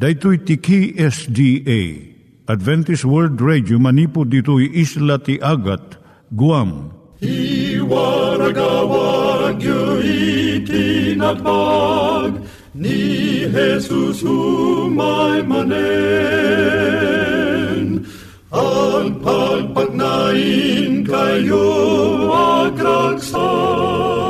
Daitui tiki SDA Adventist World Radio manipud ditui isla ti Agat Guam. I waragawag yu itinatpag ni Jesus umay manen. Ang pagpagnain kayo agkansak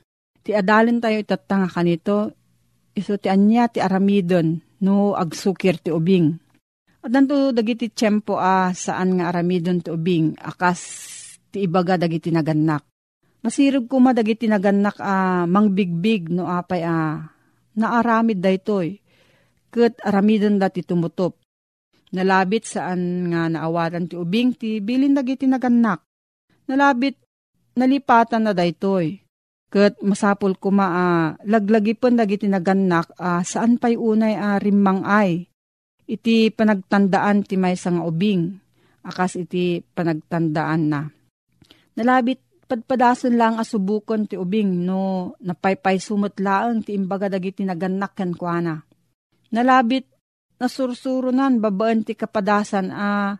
Ti adalin tayo itatanga kanito, iso ti anya ti aramidon no agsukir ti ubing. At nanto dagiti tiyempo a saan nga aramidon ti ubing akas ti ibaga dagiti naganak. Masirog kuma dagiti naganak a mangbigbig no apay a naaramid daytoy. Kat aramidon dati tumutop Nalabit saan nga naawatan ti ubing ti bilin dagiti naganak. Nalabit nalipatan na daytoy. Kat masapul kuma uh, laglagipon dagiti naganak uh, saan pa'y unay uh, rimmang ay. Iti panagtandaan ti may nga ubing. Akas iti panagtandaan na. Nalabit padpadason lang asubukon ti ubing no napaypay sumutlaang ti imbaga dagiti naganak kan kuana. Nalabit nasursurunan babaan ti kapadasan a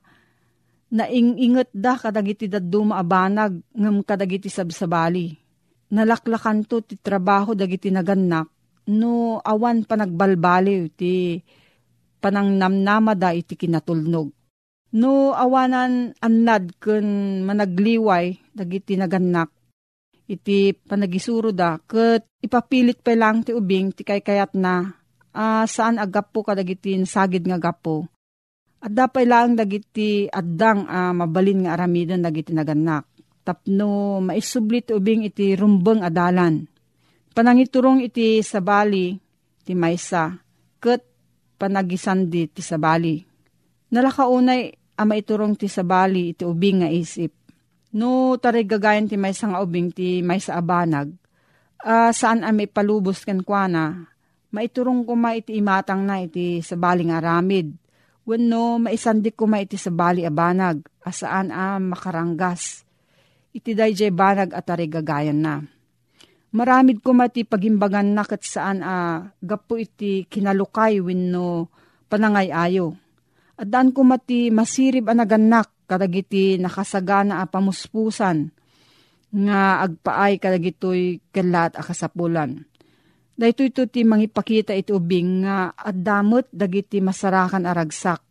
naingingot da kadagiti daduma abanag ngem kadagiti sabsabali. Nalaklakan to ti trabaho dagiti naganak no awan panagbalbaliw ti panangnamnamada iti kinatulnog. No awanan annad kun managliway dagiti naganak iti panagisuro da ket ipapilit pa lang ti ubing ti kaykayat na uh, saan agapo kadagiti sagid nga gapo. At dapay lang dagiti addang uh, mabalin nga aramidon dagiti naganak. Tapno maisublit ubing iti rumbeng adalan. Panangiturong iti sabali ti maysa ket panagisandi ti sabali. Nalakaunay ama iturong ti sabali iti ubing nga isip. No tarigagayan ti maysa nga ubing ti maysa abanag. Uh, saan ame palubos kan kuana maiturong ko ma iti imatang na iti sa baling aramid. Wenno maisandik ko ma iti sa bali abanag, asaan a makaranggas. Iti dayjay banag at arigagayan na. Maramid ko mati pagimbagan na kat saan a gapo iti kinalukay wenno panangay ayo. At daan ko mati masirib anaganak kadagiti nakasagana a pamuspusan nga agpaay kadagitoy kalat a kasapulan Dahito ito ti mangipakita iti ubing nga at damot dagiti masarakan aragsak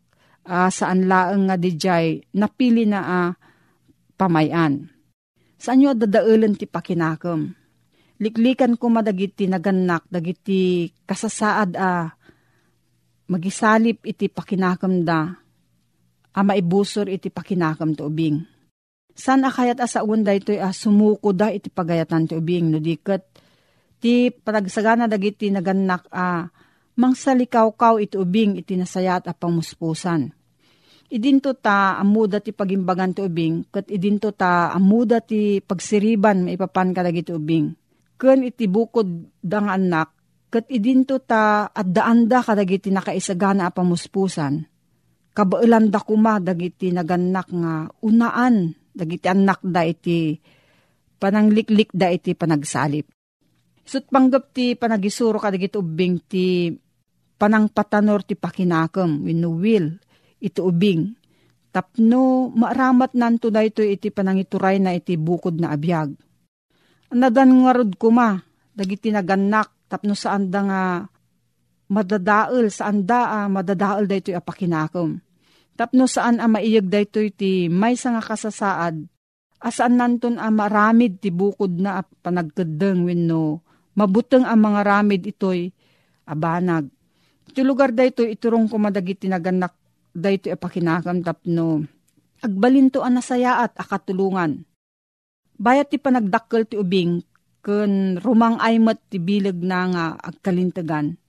uh, saan laeng nga dijay napili na uh, pamayan. Saan nyo dadaulan ti pakinakam? liklikan ko madagiti naganak, dagiti kasasaad a magisalip iti pakinakam da, a maibusor iti pakinakam to ubing. San akayat asa unda ito a sumuko da iti pagayatan ti ubing, no diket ti panagsagana dagiti naganak a mangsalikaw-kaw iti ubing iti nasayat a pamuspusan. Idinto ta amuda ti pagimbagan ti ubing, kat idinto ta amuda ti pagsiriban maipapan ka dagiti ubing ken iti bukod dang anak, kat idinto ta at daanda kadagiti nakaisagana a pamuspusan. Kabailan da kuma dagiti naganak nga unaan, dagiti anak da iti panangliklik da iti panagsalip. Sut panggap ti panagisuro kadagiti ubing ti panangpatanor ti pakinakam, winuwil, iti ubing. Tapno maaramat nanto da ito iti panangituray na iti bukod na abiyag Nadan nga rod kuma, dagiti naganak, tapno saan da nga madadaal, saan da ah, madadaal da ito apakinakom. Tapno saan a maiyag da ito iti may nga kasasaad, asaan nanton a maramid ti bukod na panagkadeng wenno mabuteng ang mga ramid ito'y abanag. Iti lugar da ito iturong kumadagiti naganak da ito apakinakam tapno agbalinto ang nasaya at akatulungan Bayat ti panagdakkel ti ubing, kun rumang aymat ti bilag na nga agkalintagan.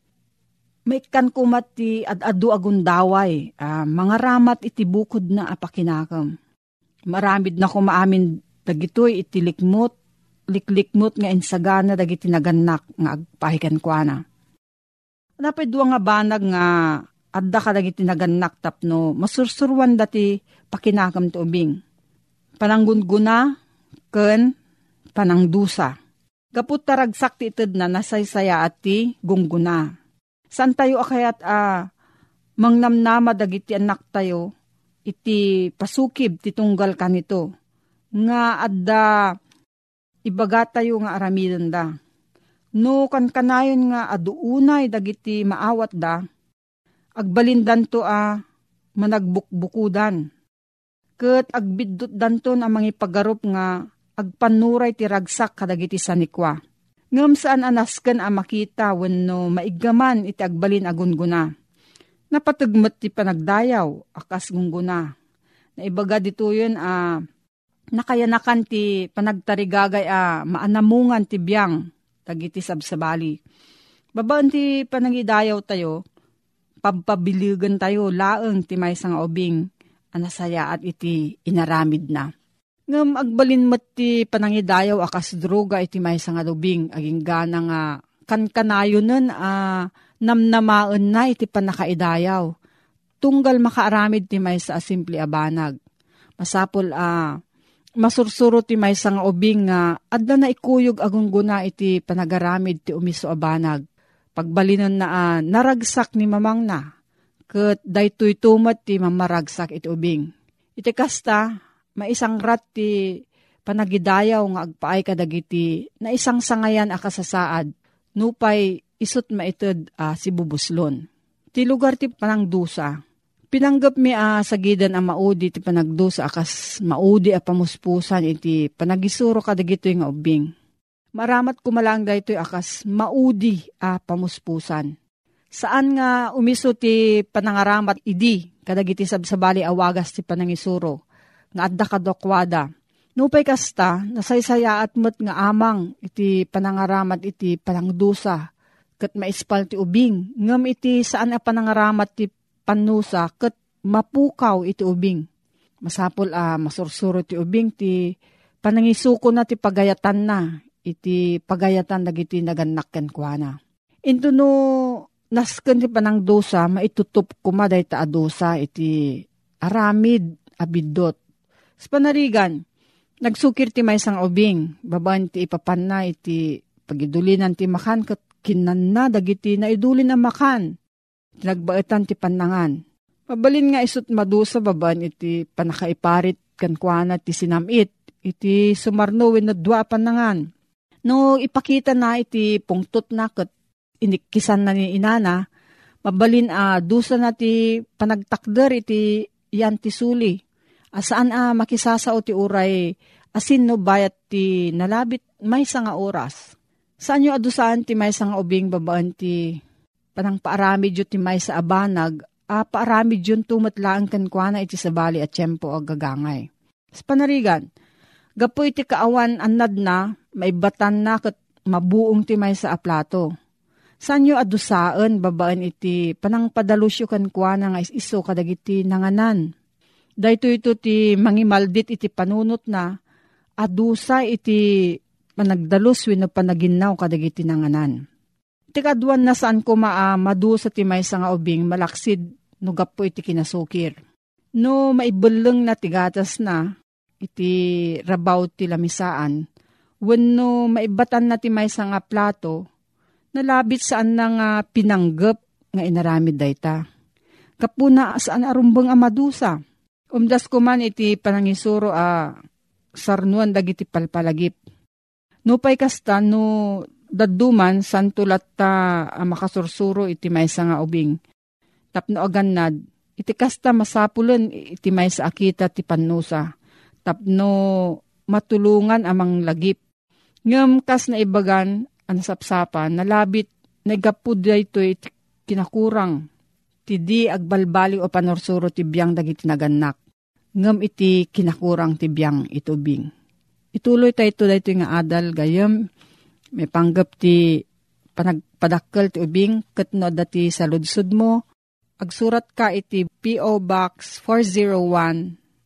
May kan kumat ti adado agundaway, uh, mga ramat iti bukod na apakinakam. Maramid na kumaamin dagitoy iti likmot, liklikmot nga insagana dagiti naganak nga agpahikan kwa na. Duwa nga banag nga adda ka dagiti naganak tapno masursurwan dati pakinakam ti ubing. Pananggunguna ken panangdusa. Gaput taragsak ti ited na nasaysaya at ti gungguna. San tayo akayat a ah, mangnamnama dagiti anak tayo iti pasukib ti tunggal kanito. Nga adda ibaga tayo nga aramidon da. No kan kanayon nga aduunay dagiti maawat da, agbalindan to a managbukbukudan. Kat agbiddot danton ang mga pagarup nga agpanuray ti ragsak kadagiti sanikwa. Ngam saan anasken a makita wenno maigaman iti agbalin agunguna. Napatagmat ti panagdayaw akas gungguna. Naibaga dito yun a uh, nakayanakan ti panagtarigagay a maanamungan ti biyang tagiti sabsabali. Babaan ti panagidayaw tayo, pagpabiligan tayo laeng ti may nga ubing anasaya at iti inaramid na. Ngam agbalin mat ti panangidayaw akas droga iti may nga dubing aging gana nga kankanayo nun a uh, namnamaon na iti panakaidayaw. Tunggal makaaramid ti may sa simple abanag. Masapol a uh, masursuro ti may nga ubing nga adda na ikuyog agungguna iti panagaramid ti umiso abanag. Pagbalinan na uh, naragsak ni mamang na. Kat daytoy tumat ti mamaragsak iti ubing. Iti kasta, maisang rat ti panagidayaw nga agpaay kadagiti na isang sangayan akasasaad nupay isot maited uh, si bubuslon. Ti lugar ti panangdusa. Pinanggap mi a uh, sagidan ang maudi ti panagdusa akas maudi a pamuspusan iti panagisuro kadagito nga ubing. Maramat kumalang da ito akas maudi a pamuspusan. Saan nga umiso ti panangaramat idi kadagiti sabsabali awagas ti panangisuro nga adda kadokwada. Nupay kasta, nasaysaya at met nga amang iti panangaramat iti panangdusa, kat maispal ti ubing, ngam iti saan a panangaramat ti panusa, kat mapukaw iti ubing. Masapol a masursuro ti ubing ti panangisuko na ti pagayatan na, iti pagayatan dagiti naganakken kwa na. Ito no, nasken ti panangdusa, maitutup kumaday ta adusa iti aramid abidot sa panarigan, nagsukir ti may sang ubing, baban ti ipapan na iti pagidulinan ti makan kat kinan na dagiti na idulin na makan. Tinagbaetan ti panangan. Mabalin nga isut madusa baban iti panakaiparit kan kuana ti sinamit, iti sumarno na dua panangan. No ipakita na iti pungtot na kat inikisan na ni inana, mabalin a uh, dusa na ti panagtakder iti yan ti suli Asaan a ah, makisasao ti uray asin no bayat ti nalabit may nga oras. Saan nyo adusaan ti may nga ubing babaan ti panang paarami ti may sa abanag, a paarami yun tumatlaan kan kwa na iti sabali at tiyempo ag gagangay. Sa panarigan, gapo iti kaawan anad na, maibatan na kat mabuong ti may sa aplato. Saan nyo adusaan babaan iti panang padalusyo kan kwa na nga iso kadagiti nanganan. Dahito ito ti mangimaldit iti panunot na, adusa iti managdalus wino panaginaw kadagiti nanganan. Tikaduan na saan ko maa madu sa timay sa nga ubing malaksid no gapo iti kinasukir. No maibuleng na tigatas na iti rabaw ti lamisaan, wenno maibatan na timay sa nga plato, nalabit saan na nga pinanggap nga inaramid dayta. Kapuna saan arumbang amadusa. Umdas ko man iti panangisuro a sarnuan dagiti palpalagip Nupay kasta no daduman santulat ta uh, makasursuro iti maysa nga ubing. Tapno agannad, iti kasta masapulen iti maysa akita ti pannusa. Tapno matulungan amang lagip. Ngem kas na ibagan ang sapsapan, nalabit nagapud iti kinakurang. Ti di agbalbali o panorsuro ti biyang dagiti naganak. Ngem iti kinakurang ti biyang itubing Ituloy tayo ito dahito nga adal gayam. May panggap ti panagpadakkel ti ubing katno dati sa mo. Agsurat ka iti P.O. Box 401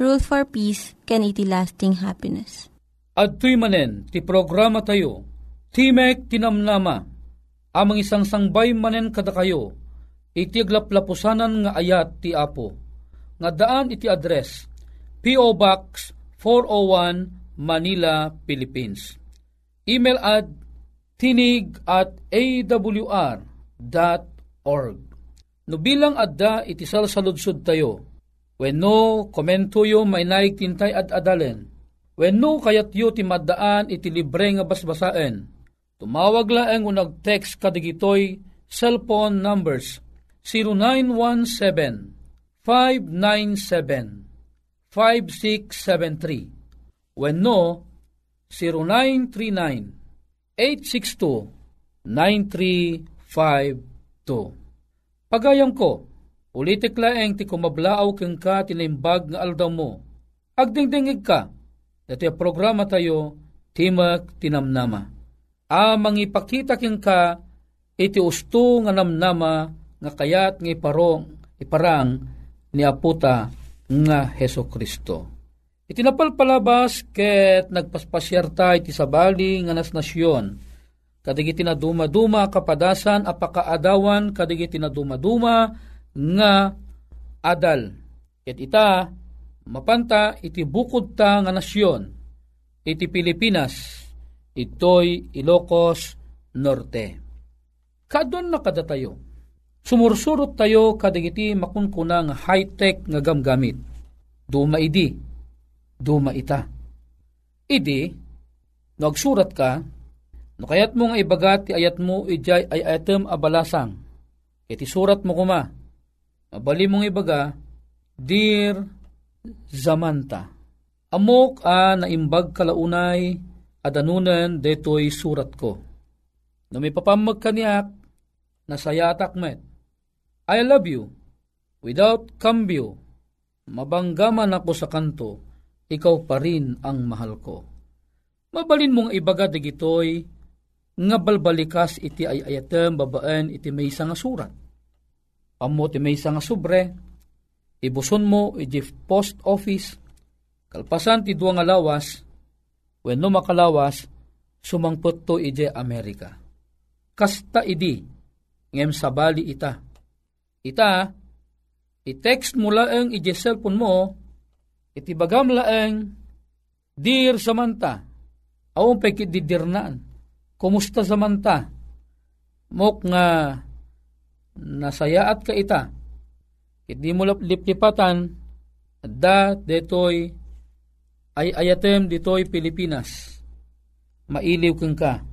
Rule for Peace, can iti lasting happiness. At tuy manen, ti programa tayo, Timek Tinamnama, amang isang sangbay manen kada kayo, iti aglaplapusanan nga ayat ti Apo, nga daan iti address, P.O. Box 401 Manila, Philippines. Email at tinig at awr.org. No bilang adda iti salsaludsud tayo, when no komento yo may naig tintay at adalen, when no kayat yo ti maddaan iti libre nga basbasaen, tumawag laeng unag text kadigitoy cellphone numbers 0917 597 5673. When no, 0939-862-9352. Pagayam ko, ulitik laeng ti kumablaaw keng ka tinimbag nga aldaw mo. Agdingdingig ka, dati programa tayo, Timak Tinamnama. Amang ipakita keng ka, iti usto nga namnama, nga kayat nga iparong, iparang, ni Aputa nga Heso Kristo. Itinapalpalabas ket nagpaspasyar iti sabali nga nas nasyon. Kadigiti na duma-duma kapadasan apakaadawan kadigiti na duma-duma nga adal. Ket ita mapanta iti bukod ta nga nasyon iti Pilipinas itoy Ilocos Norte. Kadon na kada tayo Sumursurot tayo kadigiti makunkunang high-tech nga gamgamit. Duma idi, duma ita. Idi, nagsurat ka, no kayat mo nga ibagat ti ayat mo ijay ay ayatem abalasang. Iti surat mo kuma, mabali mong ibaga, Dear Zamanta, amok a naimbag kalaunay adanunan detoy surat ko. No may papamag kaniak, nasayatak met, I love you. Without cambio, mabanggaman ako sa kanto, ikaw pa rin ang mahal ko. Mabalin mong ibaga digitoy, nga balbalikas iti ay ayatem babaan iti may nga surat. Amo ti may nga sobre, ibuson mo iti post office, kalpasan ti duwa nga lawas, wenno makalawas, sumangpot to iti Amerika. Kasta idi, ngem sabali ita. Ita, i-text mo laeng iti cellphone mo, iti bagam laeng, Dear Samantha, awang pekit didirnaan, kumusta Samantha? Mok nga nasayaat ka ita, hindi mo liplipatan, da detoy ay ayatem ditoy Pilipinas. Mailiw kang ka.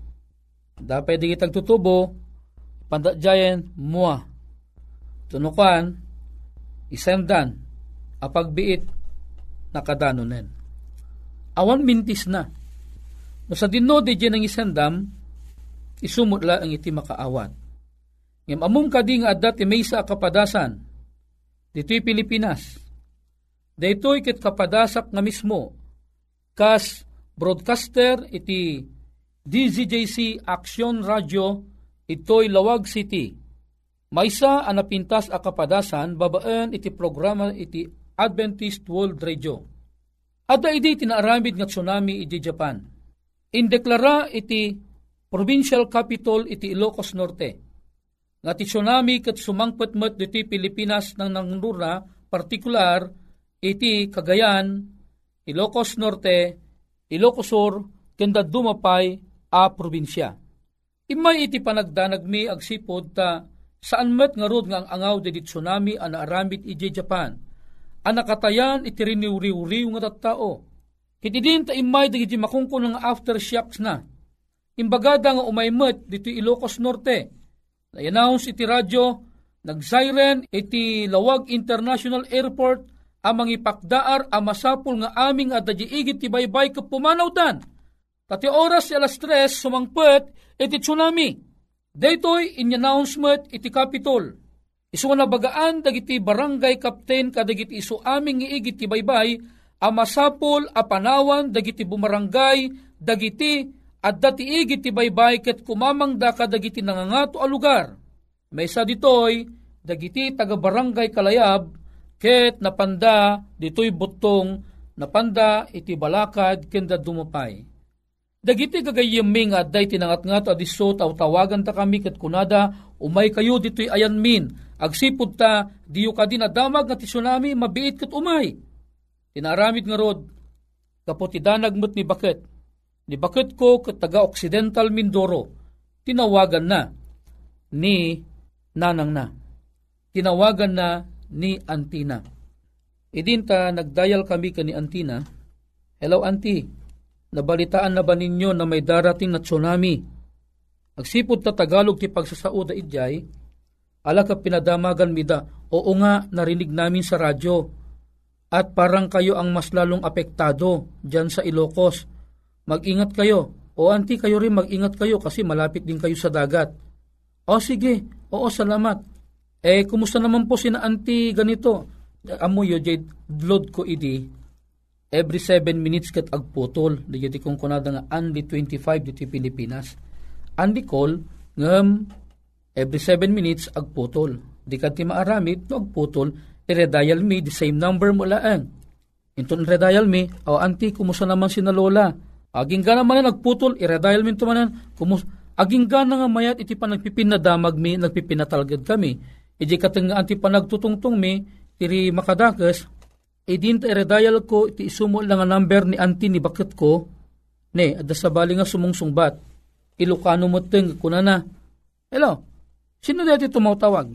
Da pwede kitang tutubo, pandadjayan mua. Tunukan, isendan, apagbiit, nakadanonen awan mintis na. No sa dinno di dyan ang isandam, isumot la ang iti makaawat. Ngam among kadi nga adda ti may sa kapadasan, dito'y Pilipinas. Dito'y kit kapadasak nga mismo, kas broadcaster iti DZJC Action Radio, ito'y Lawag City. Maysa anapintas a kapadasan, babaan iti programa iti Adventist World Radio Ada iti tinaaramid nga tsunami iti Japan. Indeklara iti provincial capital iti Ilocos Norte. Nga ti tsunami kat sumangpatmat iti Pilipinas ng nangnura, partikular iti Cagayan, Ilocos Norte, Ilocos Sur, kanda dumapay a probinsya. Imay iti panagdanag mi agsipod ta saan met nga rod nga ang angaw di tsunami ana aramid iti Japan anakatayan iti riniw-riw nga tattao. Kiti din ta imay dagiti makungkon nga aftershocks na. Imbagada nga umaymet dito Ilocos Norte. Na-announce iti radyo, nag-siren iti Lawag International Airport amang ipakdaar amasapul nga aming adadya igit ti baybay kapumanawdan. Tati oras alas tres sumangpet iti tsunami. Daytoy in announcement iti Capitol Isu na bagaan dagiti barangay captain kadagiti isu aming iigit ti baybay a masapol a panawan dagiti bumarangay dagiti at dati igit ti baybay ket kumamang da kadagiti nangangato a lugar. May sa ditoy dagiti taga barangay kalayab ket napanda ditoy butong napanda iti balakad kenda dumapay. Dagiti gagayeming at day tinangat nga to adiso tawagan ta kami ket kunada umay kayo ditoy ayan min Agsipod ta, diyo ka din adamag nga ti tsunami, mabiit kat umay. Tinaramid nga rod, kapot idanag mo't ni Bakit. Ni Bakit ko kat taga-Occidental Mindoro, tinawagan na ni Nanang na. Tinawagan na ni Antina. Idinta nagdayal kami ka ni Antina, Hello Auntie, nabalitaan na ba ninyo na may darating na tsunami? Agsipod ta Tagalog ti pagsasauda idjay, Ala ka pinadamagan mida, oo nga narinig namin sa radyo. At parang kayo ang mas lalong apektado dyan sa Ilocos. Mag-ingat kayo. O anti kayo rin mag-ingat kayo kasi malapit din kayo sa dagat. O sige, oo salamat. Eh, kumusta naman po si na anti ganito? Amo yo, jay blood ko idi. Every 7 minutes kat agputol. Di kong kunada nga only 25 dito Pilipinas. Andi call, ngam every 7 minutes agputol. Di ka ti maaramid no agputol, i-redial me, the same number mo laan. Inton redial me, o anti, kumusta naman si na lola? Aging ka naman na nagputol, i-redial me tumanan, kumus aging ka na nga mayat, iti pa nagpipinadamag mi, nagpipinatalgad kami. Iji katang anti pa nagtutungtong mi, tiri makadakas, idin ta i-redial ko, iti isumo lang nga number ni anti ni bakit ko, ne, adda sa bali nga sumungsungbat. Ilocano mo ting, kuna na. Hello, Sino dati tumawtawag?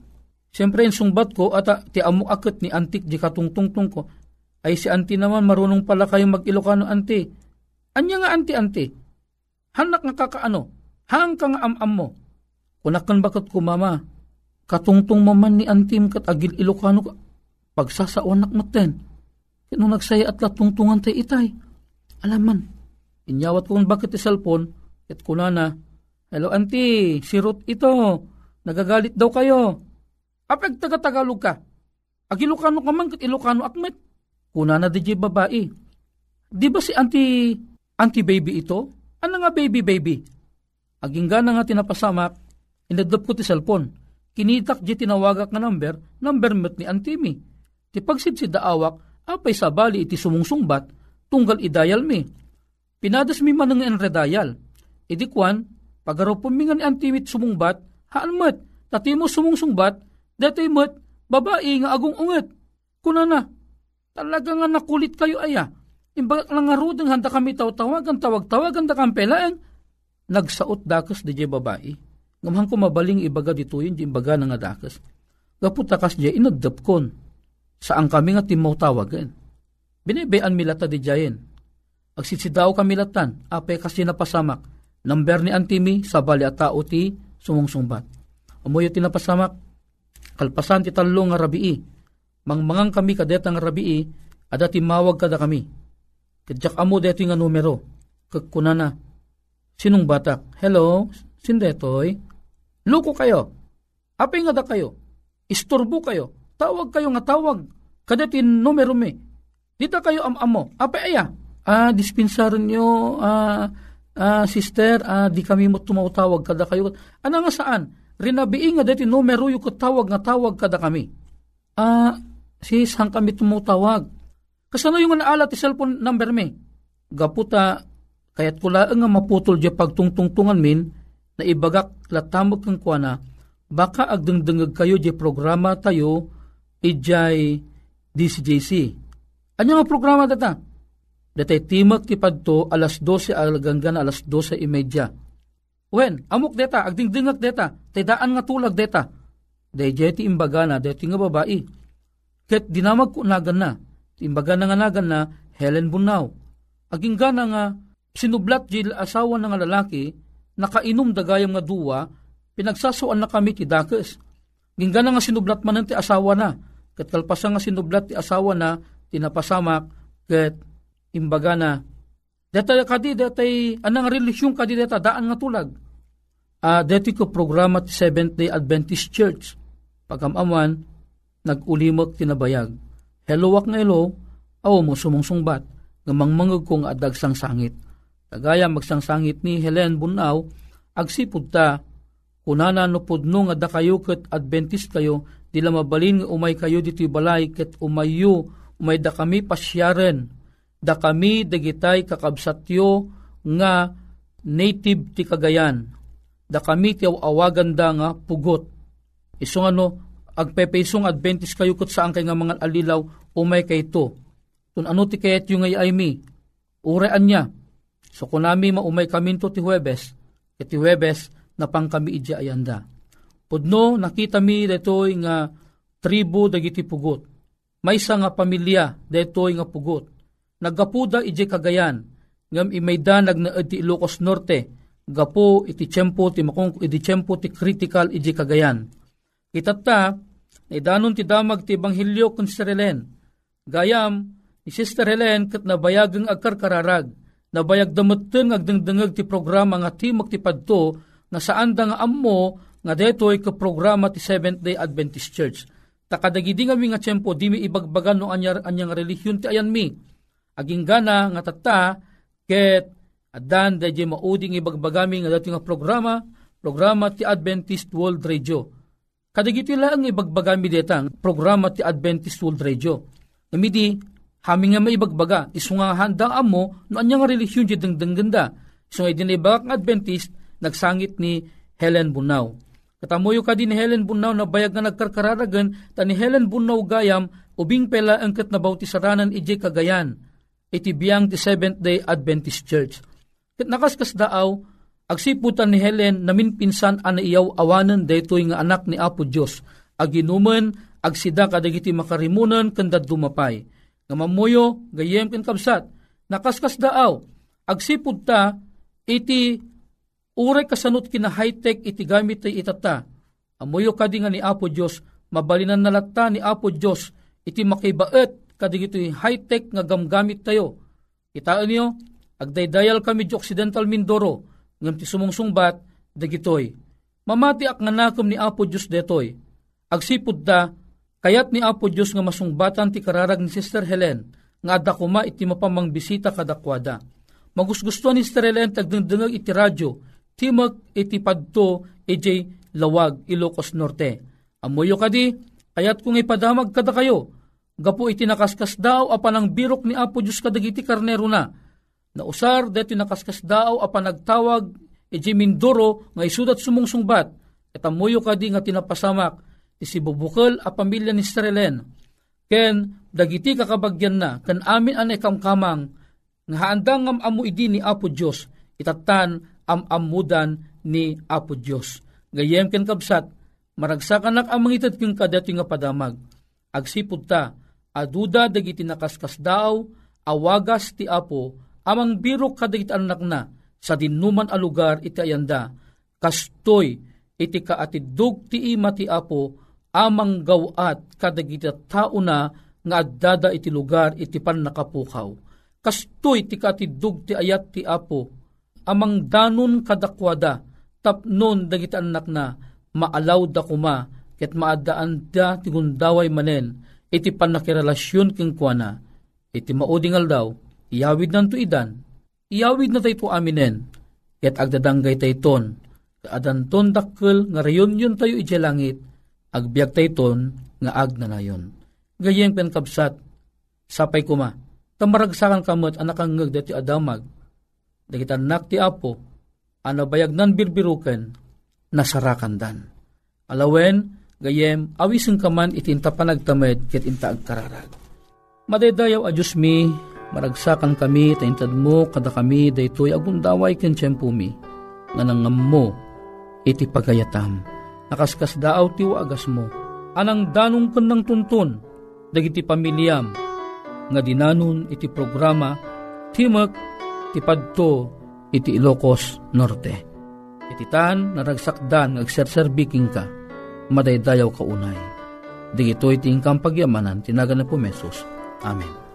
Siyempre yung sungbat ko at ti amo akit ni antik di katungtungtung ko. Ay si anti naman marunong pala kayong mag-Ilocano anti. Anya nga anti-anti? Hanak nga kakaano? Hang ka nga am-am mo? Kunakan bakit ko mama? Katungtong maman ni antim kat agil Ilocano ka. Pagsasawanak maten. Kino nagsaya at latungtungan tay itay. Alaman. Inyawat ko bakit cellphone. Ket kunana. Hello anti, si Ruth ito Nagagalit daw kayo. Apag taga-Tagalog ka. Ag Ilocano ka man, kat Ilocano akmet. Kuna na di babae. Di ba si anti, anti baby ito? Ano nga baby baby? Aging gana nga tinapasamak, inadap ko ti cellphone. Kinitak di tinawagak nga number, number met ni Antimi. Ti pagsid si daawak, apay sa bali iti sumungsungbat, tunggal idayal mi. Pinadas mi man nga enredayal. Idi kwan, pagaraw pumingan ni Antimi sumungbat, haan met, tatimo sumungsungbat, detoy met, babae nga agong unget. Kuna na, talaga nga nakulit kayo aya. Imbagak lang nga rudeng handa kami taw-tawagan, tawag-tawagan da kampelaan. Nagsaot dakas di babae Ngamhan ko mabaling ibaga dito yun, di imbaga na nga dakas. Gaputakas di inagdap kon. Saan kami nga timaw tawagan. Binibayan milata di jayen. Agsisidaw kami latan, apay kasi napasamak. Number ni Antimi, sa bali at tao ti sumungsungbat. Amoyo ti napasamak, kalpasan ti talong nga rabii. Mangmangang kami kadetang rabii, ada timawag kada kami. Kadyak amo deto nga numero. Kagkunana. Sinong batak? Hello? Sindetoy? Luko kayo. Apay nga da kayo. Isturbo kayo. Tawag kayo nga tawag. Kadatin numero me. Dita kayo am-amo. Apay aya. Ah, dispensaran nyo, ah, ah, sister, ah, di kami mo tumatawag kada kayo. Ano nga saan? Rinabii nga dati numero yung katawag nga tawag kada kami. Ah, sis, hang kami tumutawag. Kasano yung naala ti cellphone number me? Gaputa, kayat kula nga maputol di pagtungtungtungan min, na ibagak latamog kang kuana, baka agdengdengag kayo di programa tayo ijay DCJC. Ano nga programa data? Datay timag ti padto alas 12 alaganggan alas 12 imedya. Wen, amok deta, agdingdingag deta, tay daan nga tulag deta. Day ti imbaga na, deti nga babae. Ket dinamag ko nagan na, imbaga na nga nagan na, Helen Bunaw. Aging gana nga, sinublat jil asawa ng lalaki, nakainom dagayam nga duwa, pinagsasuan na kami ti dakes. Ginggana nga sinublat man ti asawa na, kat kalpasa nga sinublat ti asawa na, tinapasamak, kat imbaga na, deta kadi, detay, anang relisyon kadi deta, daan nga tulag. Uh, deti ko programa ti Seventh-day Adventist Church, pagamaman, nag-ulimok tinabayag. Hello wak nga hello, aw mo sumungsungbat, gamang mangag kong adag sang sangit. Kagaya magsangsangit ni Helen Bunaw, agsipud ta, kunana no pudno nga da kayo ket Adventist kayo, dila mabalin nga umay kayo dito balay ket umayo, umay da kami pasyaren, da kami dagitay kakabsatyo nga native ti Cagayan, da kami ti awagan da nga pugot. Isong ano, agpepesong Adventist kayo ket saan kay nga mga alilaw, umay kay to. Tun ano ti kayat yung ay mi, urean niya, So kunami maumay kaminto ti Huwebes, iti Huwebes na pang kami idya ayanda. Pudno nakita mi detoy nga tribo dagiti pugot. Maysa nga pamilya detoy nga pugot. Naggapuda ije kagayan ngam imaydanag na iti Ilocos Norte gapo iti tiyempo ti makong iti tiyempo ti critical ije kagayan. Itatta naidanon ti damag ti Banghilyo kun Sister Helen. Gayam ni Sister Helen kat nabayagang agkarkararag nabayag damutten agdengdengeg ti programa nga ti padto nga saan da nga ammo nga detoy ka programa ti Seventh-day Adventist Church. Takadagidi nga nga tiyempo di mi ibagbagan no anyar anyang relihiyon ti ayan mi. Aging gana nga tata ket adan da di mauding ibagbagami nga dati nga programa programa ti Adventist World Radio. Kadagiti lang ibagbagami deta programa ti Adventist World Radio. Namidi Hami nga maibagbaga, iso nga handa amo, no anya nga relisyon di dengdeng ganda. Iso nga dinibagak nga Adventist, nagsangit ni Helen Bunaw. Katamuyo ka din ni Helen Bunaw na bayag nga nagkarkararagan, ta ni Helen Bunaw gayam, ubing pela angkat na bautisaranan ije kagayan, iti biyang ti Seventh-day Adventist Church. Kat nakaskas daaw, agsiputan ni Helen namin pinsan ana iyaw awanan daytoy nga anak ni Apo Dios aginumen agsida kadagiti makarimunan kanda dumapay nga mamuyo gayem ken kabsat. Nakaskas daaw. Agsipud ta iti uray kasanot kina high-tech iti gamit tay itata. Amuyo kadi nga ni Apo Dios mabalinan nalatta ni Apo Dios iti makibaet kadi iti high-tech nga gamgamit tayo. Kitaan niyo agdaydayal kami di Occidental Mindoro ngam ti sumungsungbat dagitoy mamati ak nga nakom ni Apo Dios detoy agsipud ta Kayat ni Apo Diyos nga masungbatan ti kararag ni Sister Helen, nga adda kuma iti mapamang bisita kadakwada. Magusgusto ni Sister Helen tagdengdengag iti radyo, timag iti padto iti lawag Ilocos Norte. Amuyo kadi, kayat kung ipadamag kada kayo, gapo iti nakaskas daw apan ang birok ni Apo Diyos kadagiti karnero na. Nausar deti nakaskas daw apan nagtawag iti Mindoro nga isudat sumungsungbat. At amuyo kadi nga tinapasamak iti bubukal a pamilya ni Strelen. Ken dagiti kakabagyan na kan amin anay kamkamang nga haandang ngam amu idi ni Apo Diyos itatan am amudan ni Apo Diyos. Gayem ken kabsat maragsakan ang mangitad ken kadati nga padamag. Agsipud ta aduda dagiti nakaskas daw, awagas ti apo, amang biro kadagiti anak na, sa dinuman a lugar iti ayanda, kastoy iti kaatidug ti ima ti apo, amang gawat kadagiti tao na nga addada iti lugar iti pan nakapukaw. Kastoy ti kaatidug ti ayat ti apo, amang danon kadakwada, tapnon dagiti anak na, maalaw da kuma, ket maadaan da ti gundaway manen, iti panakirelasyon keng kuana, iti maudingal daw, iyawid nanto idan, iyawid na tayo aminen, ket agdadanggay tayo ton, kaadanton dakkel nga rayon yun tayo iti langit, agbiag tayo ton nga ag na nayon. Gayeng penkabsat, sapay kuma, tamaragsakan kamot anak ang ngag dati adamag, dagita nak ti apo, ano bayag nan birbiruken, nasarakan dan. Alawen, Gayem, awisin ka man itinta panagtamed ket inta agkararag. Madaydayaw a Diyos mi, maragsakan kami, taintad mo, kada kami, daytoy agundaway ken tiyempo mi, nga nangam mo, iti pagayatam. Nakaskas daaw ti agas mo, anang danong ken ng tuntun, dagiti pamilyam, nga dinanon iti programa, timak, ti padto, iti Ilocos Norte. Iti tan, naragsakdan, agserserbiking ka, madaydayaw kaunay. Digito iti ingkang pagyamanan, tinaga na po mesos. Amen.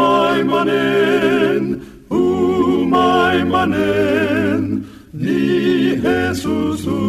Umay manen, umay manen, ni Jesus umay manen.